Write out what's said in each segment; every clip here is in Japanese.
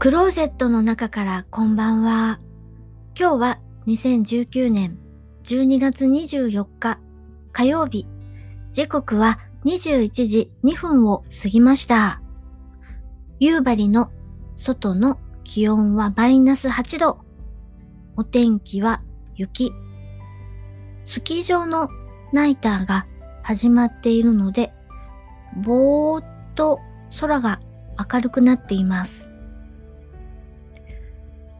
クローゼットの中からこんばんは。今日は2019年12月24日火曜日。時刻は21時2分を過ぎました。夕張の外の気温はマイナス8度。お天気は雪。スキー場のナイターが始まっているので、ぼーっと空が明るくなっています。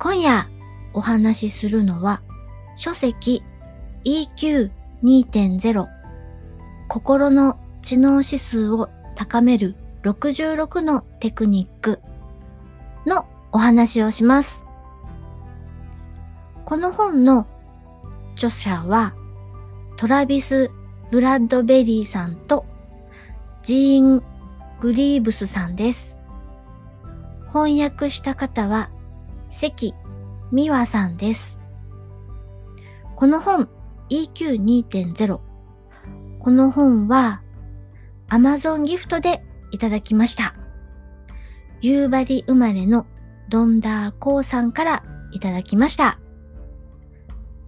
今夜お話しするのは書籍 EQ2.0 心の知能指数を高める66のテクニックのお話をします。この本の著者はトラビス・ブラッドベリーさんとジーン・グリーブスさんです。翻訳した方は関美和さんです。この本 EQ2.0 この本は Amazon ギフトでいただきました。夕張生まれのドンダーコーさんからいただきました。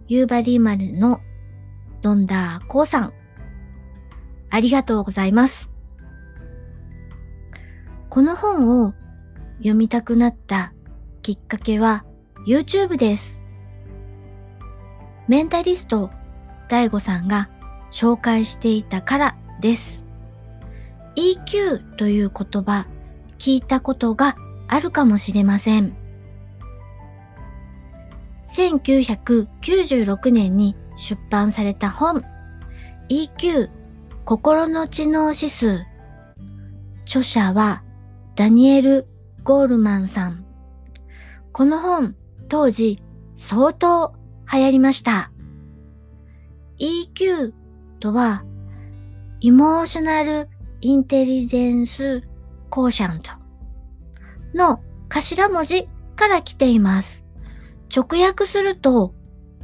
夕張生まれのドンダーコーさん、ありがとうございます。この本を読みたくなったきっかけは YouTube です。メンタリスト DAIGO さんが紹介していたからです。EQ という言葉聞いたことがあるかもしれません。1996年に出版された本 EQ 心の知能指数著者はダニエル・ゴールマンさんこの本、当時相当流行りました。EQ とは、エモーショナルインテリジェンスコーシャントの頭文字から来ています。直訳すると、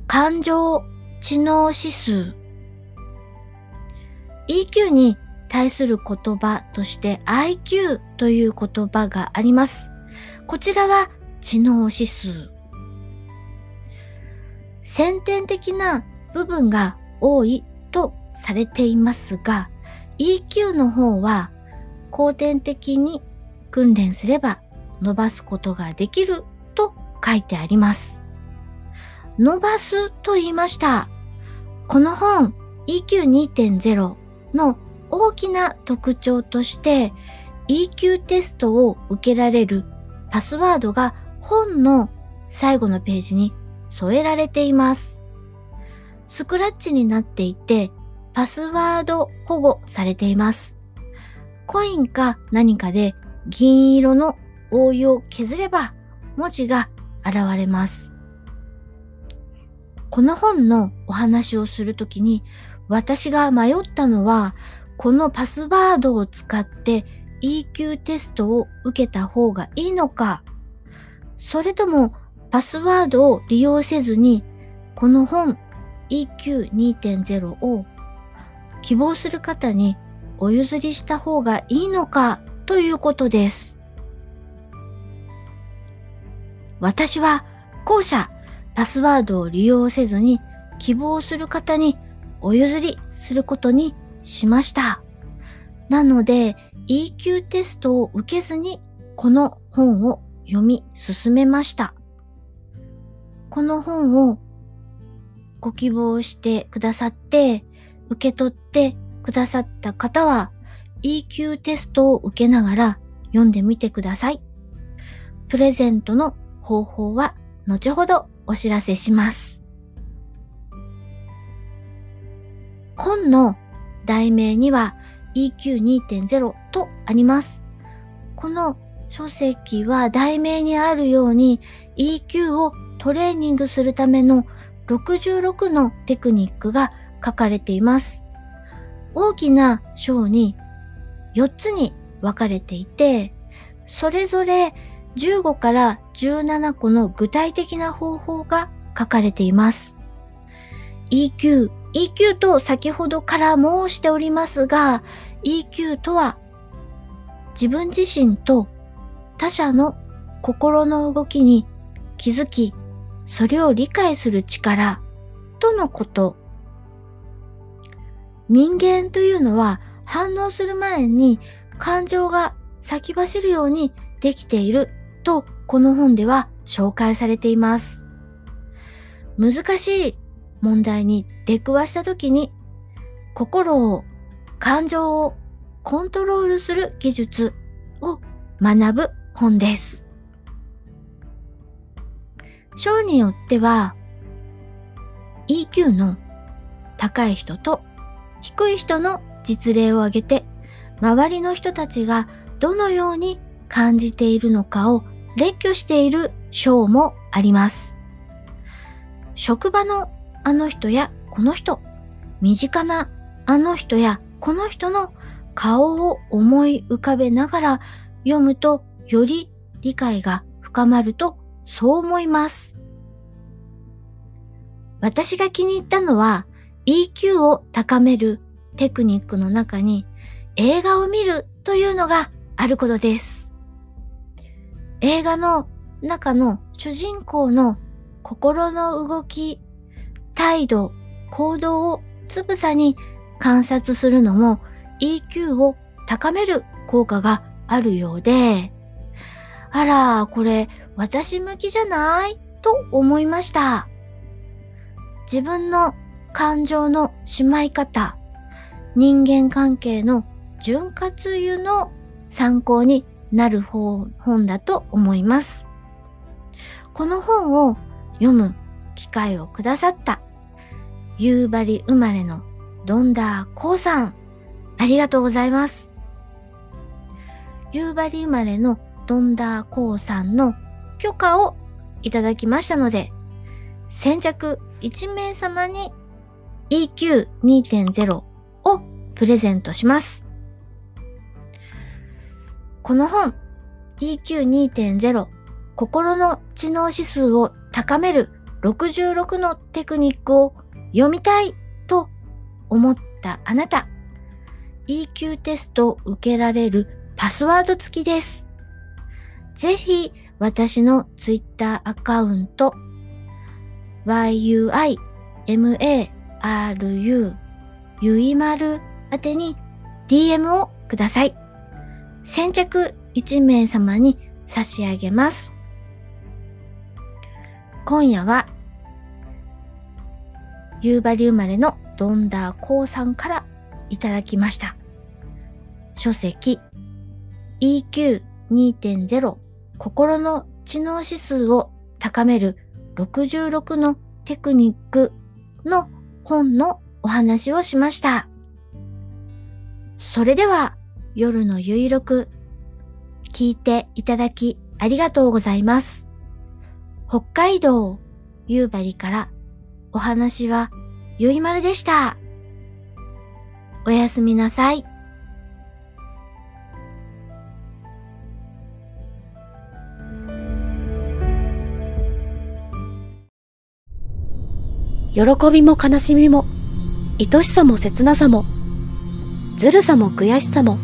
感情知能指数。EQ に対する言葉として IQ という言葉があります。こちらは知能指数。先天的な部分が多いとされていますが、EQ の方は後天的に訓練すれば伸ばすことができると書いてあります。伸ばすと言いました。この本 EQ2.0 の大きな特徴として EQ テストを受けられるパスワードが本の最後のページに添えられています。スクラッチになっていて、パスワード保護されています。コインか何かで銀色の覆いを削れば文字が現れます。この本のお話をするときに私が迷ったのはこのパスワードを使って EQ テストを受けた方がいいのかそれともパスワードを利用せずにこの本 EQ2.0 を希望する方にお譲りした方がいいのかということです。私は後者パスワードを利用せずに希望する方にお譲りすることにしました。なので EQ テストを受けずにこの本を読み進めました。この本をご希望してくださって受け取ってくださった方は EQ テストを受けながら読んでみてください。プレゼントの方法は後ほどお知らせします。本の題名には EQ2.0 とあります。この書籍は題名にあるように EQ をトレーニングするための66のテクニックが書かれています。大きな章に4つに分かれていて、それぞれ15から17個の具体的な方法が書かれています。EQ、EQ と先ほどから申しておりますが、EQ とは自分自身と他者の心の動きに気づき、それを理解する力とのこと。人間というのは反応する前に感情が先走るようにできているとこの本では紹介されています。難しい問題に出くわした時に心を感情をコントロールする技術を学ぶ本です。章によっては EQ の高い人と低い人の実例を挙げて周りの人たちがどのように感じているのかを列挙している章もあります。職場のあの人やこの人、身近なあの人やこの人の顔を思い浮かべながら読むとより理解が深まるとそう思います。私が気に入ったのは EQ を高めるテクニックの中に映画を見るというのがあることです。映画の中の主人公の心の動き、態度、行動をつぶさに観察するのも EQ を高める効果があるようで、あら、これ私向きじゃない？と思いました。自分の感情のしまい方、人間関係の潤滑油の参考になる本だと思います。この本を読む機会をくださった夕張生まれのドンダーコウさん、ありがとうございます。夕張生まれのドンダーコウさんの許可をいただきましたので、先着1名様に EQ2.0 をプレゼントします。この本 EQ2.0 心の知能指数を高める66のテクニックを読みたいと思ったあなた EQ テストを受けられるパスワード付きです。ぜひ私の Twitter アカウント yuimaru ゆいまる宛てに DM をください。先着1名様に差し上げます。今夜は、夕張生まれのドンダーコウさんからいただきました。書籍 EQ2.0 心の知能指数を高める66のテクニックの本のお話をしました。それでは夜のゆいろく聞いていただきありがとうございます。北海道夕張からお話はゆいまるでした。おやすみなさい。喜びも悲しみも、愛しさも切なさも、ずるさも悔しさも、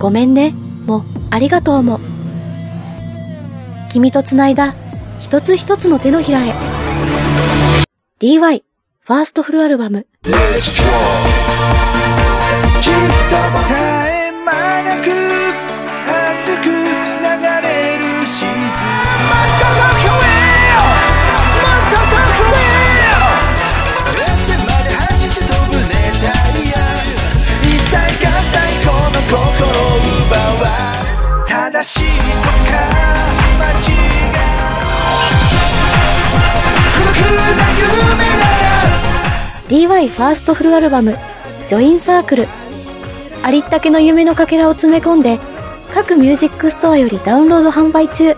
ごめんね、もありがとうも。君と繋いだ一つ一つの手のひらへ。DY ファーストフルアルバム。DY ファーストフルアルバム「ジョインサークル」ありったけの夢のかけらを詰め込んで各ミュージックストアよりダウンロード販売中。